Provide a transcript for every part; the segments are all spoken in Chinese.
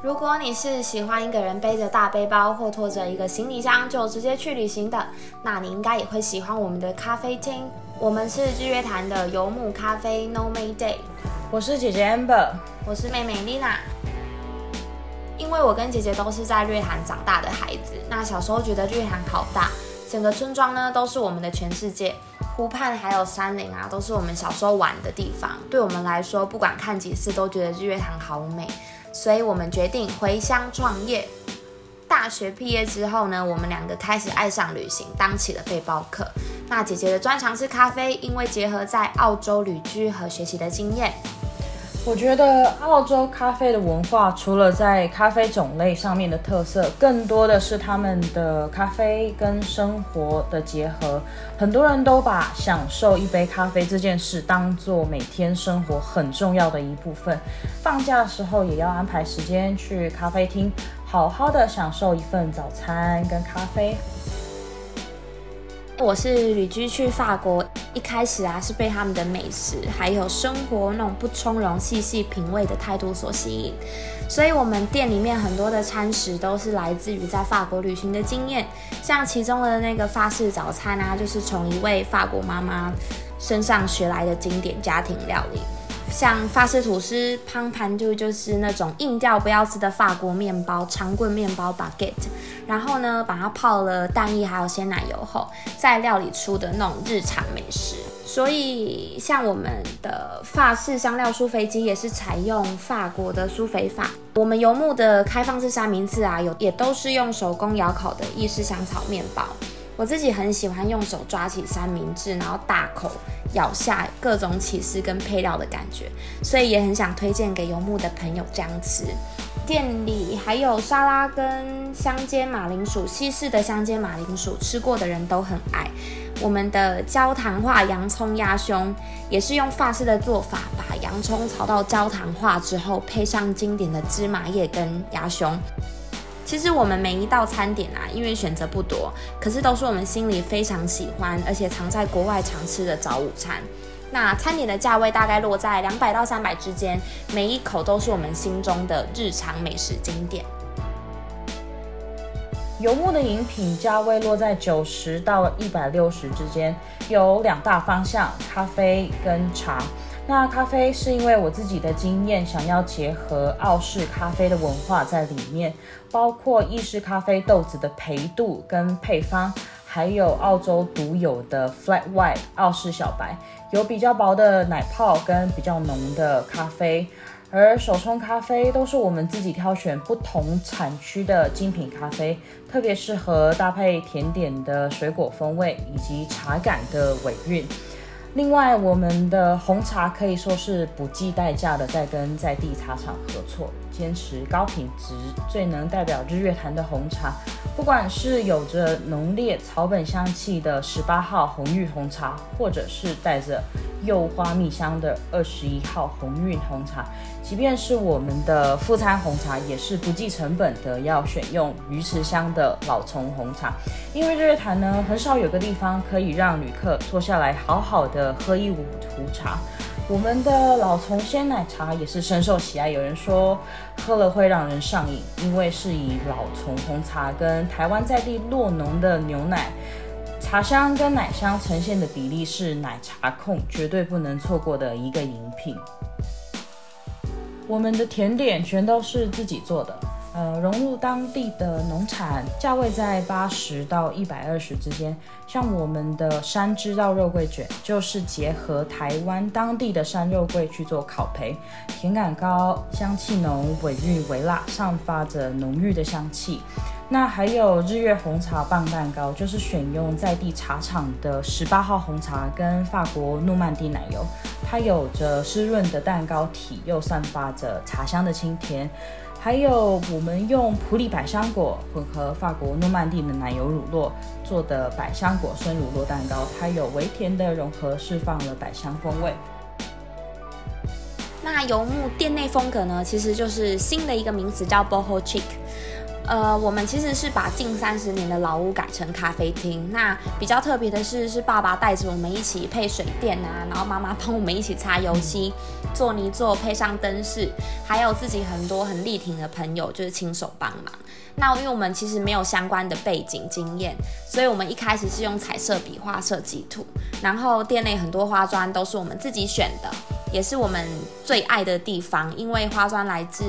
如果你是喜欢一个人背着大背包或拖着一个行李箱就直接去旅行的，那你应该也会喜欢我们的咖啡厅。我们是日月潭的游牧咖啡 No Mayday。我是姐姐 Amber，我是妹妹 Lina。因为我跟姐姐都是在日月潭长大的孩子，那小时候觉得日月潭好大，整个村庄呢都是我们的全世界，湖畔还有山林啊，都是我们小时候玩的地方。对我们来说，不管看几次都觉得日月潭好美。所以我们决定回乡创业。大学毕业之后呢，我们两个开始爱上旅行，当起了背包客。那姐姐的专长是咖啡，因为结合在澳洲旅居和学习的经验。我觉得澳洲咖啡的文化，除了在咖啡种类上面的特色，更多的是他们的咖啡跟生活的结合。很多人都把享受一杯咖啡这件事当做每天生活很重要的一部分。放假的时候也要安排时间去咖啡厅，好好的享受一份早餐跟咖啡。我是旅居去法国，一开始啊是被他们的美食还有生活那种不从容、细细品味的态度所吸引，所以我们店里面很多的餐食都是来自于在法国旅行的经验，像其中的那个法式早餐啊，就是从一位法国妈妈身上学来的经典家庭料理。像法式吐司、pan pandu 就是那种硬掉不要吃的法国面包，长棍面包 baguette，然后呢，把它泡了蛋液还有鲜奶油后，再料理出的那种日常美食。所以，像我们的法式香料酥肥鸡也是采用法国的酥肥法。我们游牧的开放式三明治啊，有也都是用手工窑烤的意式香草面包。我自己很喜欢用手抓起三明治，然后大口咬下各种起司跟配料的感觉，所以也很想推荐给游牧的朋友这样吃。店里还有沙拉跟香煎马铃薯，西式的香煎马铃薯，吃过的人都很爱。我们的焦糖化洋葱鸭胸也是用法式的做法，把洋葱炒到焦糖化之后，配上经典的芝麻叶跟鸭胸。其实我们每一道餐点啊，因为选择不多，可是都是我们心里非常喜欢，而且常在国外常吃的早午餐。那餐点的价位大概落在两百到三百之间，每一口都是我们心中的日常美食经典。游牧的饮品价位落在九十到一百六十之间，有两大方向：咖啡跟茶。那咖啡是因为我自己的经验，想要结合澳式咖啡的文化在里面，包括意式咖啡豆子的培度跟配方，还有澳洲独有的 flat white 澳式小白，有比较薄的奶泡跟比较浓的咖啡，而手冲咖啡都是我们自己挑选不同产区的精品咖啡，特别适合搭配甜点的水果风味以及茶感的尾韵。另外，我们的红茶可以说是不计代价的在跟在地茶厂合作，坚持高品质，最能代表日月潭的红茶。不管是有着浓烈草本香气的十八号红玉红茶，或者是带着柚花蜜香的二十一号红韵红茶，即便是我们的副餐红茶，也是不计成本的要选用鱼池乡的老欉红茶。因为日月潭呢，很少有个地方可以让旅客坐下来好好的喝一壶茶。我们的老欉鲜奶茶也是深受喜爱，有人说喝了会让人上瘾，因为是以老欉红茶跟台湾在地酪农的牛奶。茶香跟奶香呈现的比例是奶茶控绝对不能错过的一个饮品。我们的甜点全都是自己做的。呃，融入当地的农产，价位在八十到一百二十之间。像我们的山知道肉桂卷，就是结合台湾当地的山肉桂去做烤焙，甜感高，香气浓，尾韵微辣，散发着浓郁的香气。那还有日月红茶棒蛋糕，就是选用在地茶厂的十八号红茶跟法国诺曼底奶油，它有着湿润的蛋糕体，又散发着茶香的清甜。还有我们用普里百香果混合法国诺曼底的奶油乳酪做的百香果生乳酪蛋糕，它有微甜的融合，释放了百香风味。那游牧店内风格呢，其实就是新的一个名词叫 Boho Chic。呃，我们其实是把近三十年的老屋改成咖啡厅。那比较特别的是，是爸爸带着我们一起配水电啊，然后妈妈帮我们一起擦油漆、做泥做、配上灯饰，还有自己很多很力挺的朋友，就是亲手帮忙。那因为我们其实没有相关的背景经验，所以我们一开始是用彩色笔画设计图，然后店内很多花砖都是我们自己选的。也是我们最爱的地方，因为花砖来自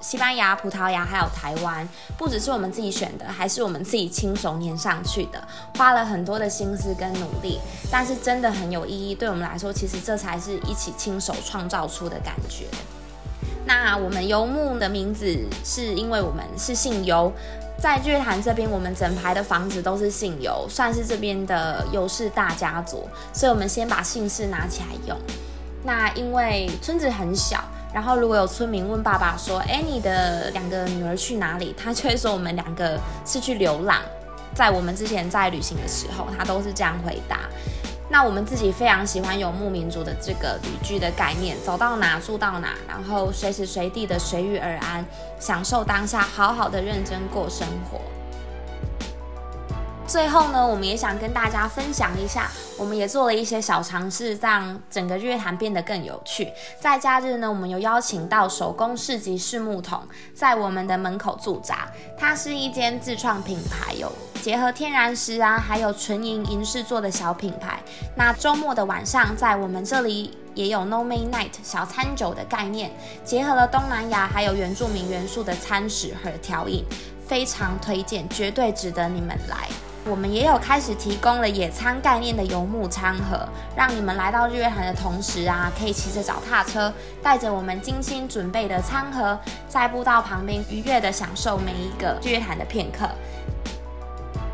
西班牙、葡萄牙还有台湾，不只是我们自己选的，还是我们自己亲手粘上去的，花了很多的心思跟努力，但是真的很有意义。对我们来说，其实这才是一起亲手创造出的感觉。那我们游牧的名字是因为我们是姓游，在日月潭这边，我们整排的房子都是姓游，算是这边的游氏大家族，所以我们先把姓氏拿起来用。那因为村子很小，然后如果有村民问爸爸说：“哎，你的两个女儿去哪里？”他就会说：“我们两个是去流浪。”在我们之前在旅行的时候，他都是这样回答。那我们自己非常喜欢游牧民族的这个旅居的概念，走到哪住到哪，然后随时随地的随遇而安，享受当下，好好的认真过生活。最后呢，我们也想跟大家分享一下，我们也做了一些小尝试，让整个日月潭变得更有趣。在假日呢，我们有邀请到手工市集市木桶在我们的门口驻扎。它是一间自创品牌，有结合天然石啊，还有纯银银饰做的小品牌。那周末的晚上，在我们这里也有 Nomad Night 小餐酒的概念，结合了东南亚还有原住民元素的餐食和调饮，非常推荐，绝对值得你们来。我们也有开始提供了野餐概念的游牧餐盒，让你们来到日月潭的同时啊，可以骑着脚踏车，带着我们精心准备的餐盒，在步道旁边愉悦地享受每一个日月潭的片刻。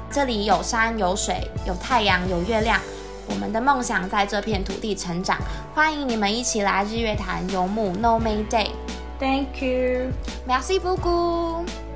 这里有山有水，有太阳有月亮，我们的梦想在这片土地成长。欢迎你们一起来日月潭游牧 No May Day。Thank you，Merci beaucoup。